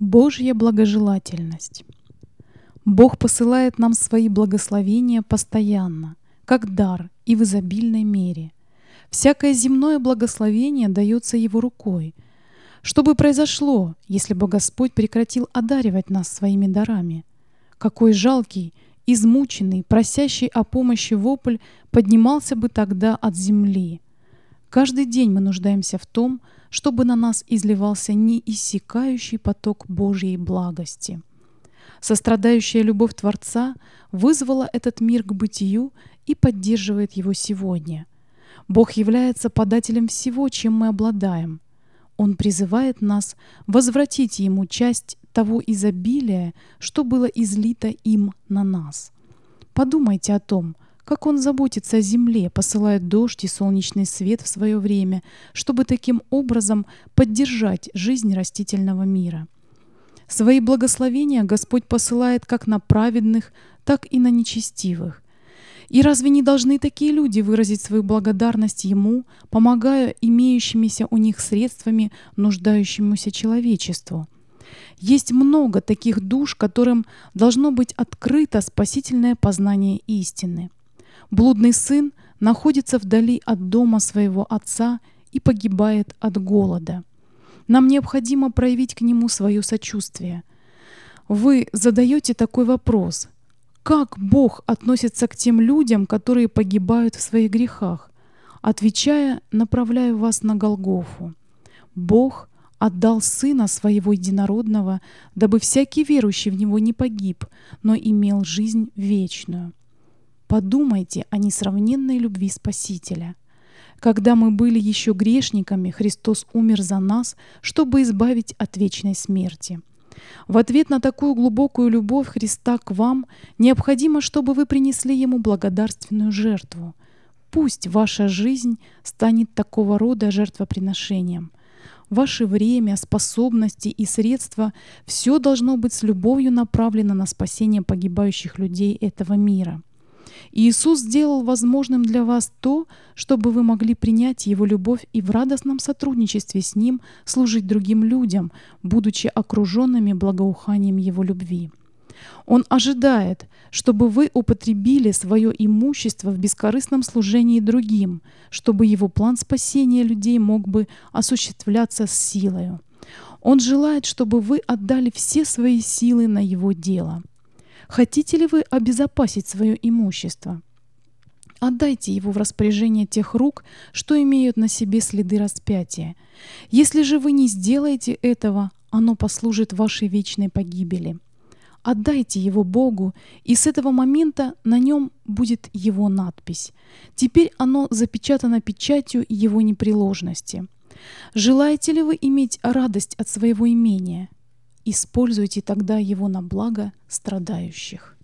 Божья благожелательность. Бог посылает нам свои благословения постоянно, как дар и в изобильной мере. Всякое земное благословение дается Его рукой. Что бы произошло, если бы Господь прекратил одаривать нас своими дарами? Какой жалкий, измученный, просящий о помощи вопль поднимался бы тогда от земли. Каждый день мы нуждаемся в том, чтобы на нас изливался неиссякающий поток Божьей благости. Сострадающая любовь Творца вызвала этот мир к бытию и поддерживает его сегодня. Бог является подателем всего, чем мы обладаем. Он призывает нас возвратить Ему часть того изобилия, что было излито им на нас. Подумайте о том, как Он заботится о земле, посылает дождь и солнечный свет в свое время, чтобы таким образом поддержать жизнь растительного мира. Свои благословения Господь посылает как на праведных, так и на нечестивых. И разве не должны такие люди выразить свою благодарность Ему, помогая имеющимися у них средствами нуждающемуся человечеству? Есть много таких душ, которым должно быть открыто спасительное познание истины. Блудный сын находится вдали от дома своего отца и погибает от голода. Нам необходимо проявить к нему свое сочувствие. Вы задаете такой вопрос. Как Бог относится к тем людям, которые погибают в своих грехах? Отвечая, направляю вас на Голгофу. Бог отдал Сына Своего Единородного, дабы всякий верующий в Него не погиб, но имел жизнь вечную. Подумайте о несравненной любви Спасителя. Когда мы были еще грешниками, Христос умер за нас, чтобы избавить от вечной смерти. В ответ на такую глубокую любовь Христа к вам необходимо, чтобы вы принесли Ему благодарственную жертву. Пусть ваша жизнь станет такого рода жертвоприношением – Ваше время, способности и средства – все должно быть с любовью направлено на спасение погибающих людей этого мира. Иисус сделал возможным для вас то, чтобы вы могли принять Его любовь и в радостном сотрудничестве с Ним служить другим людям, будучи окруженными благоуханием Его любви. Он ожидает, чтобы вы употребили свое имущество в бескорыстном служении другим, чтобы его план спасения людей мог бы осуществляться с силою. Он желает, чтобы вы отдали все свои силы на его дело. Хотите ли вы обезопасить свое имущество? Отдайте его в распоряжение тех рук, что имеют на себе следы распятия. Если же вы не сделаете этого, оно послужит вашей вечной погибели. Отдайте его Богу, и с этого момента на нем будет его надпись. Теперь оно запечатано печатью его непреложности. Желаете ли вы иметь радость от своего имения? Используйте тогда его на благо страдающих.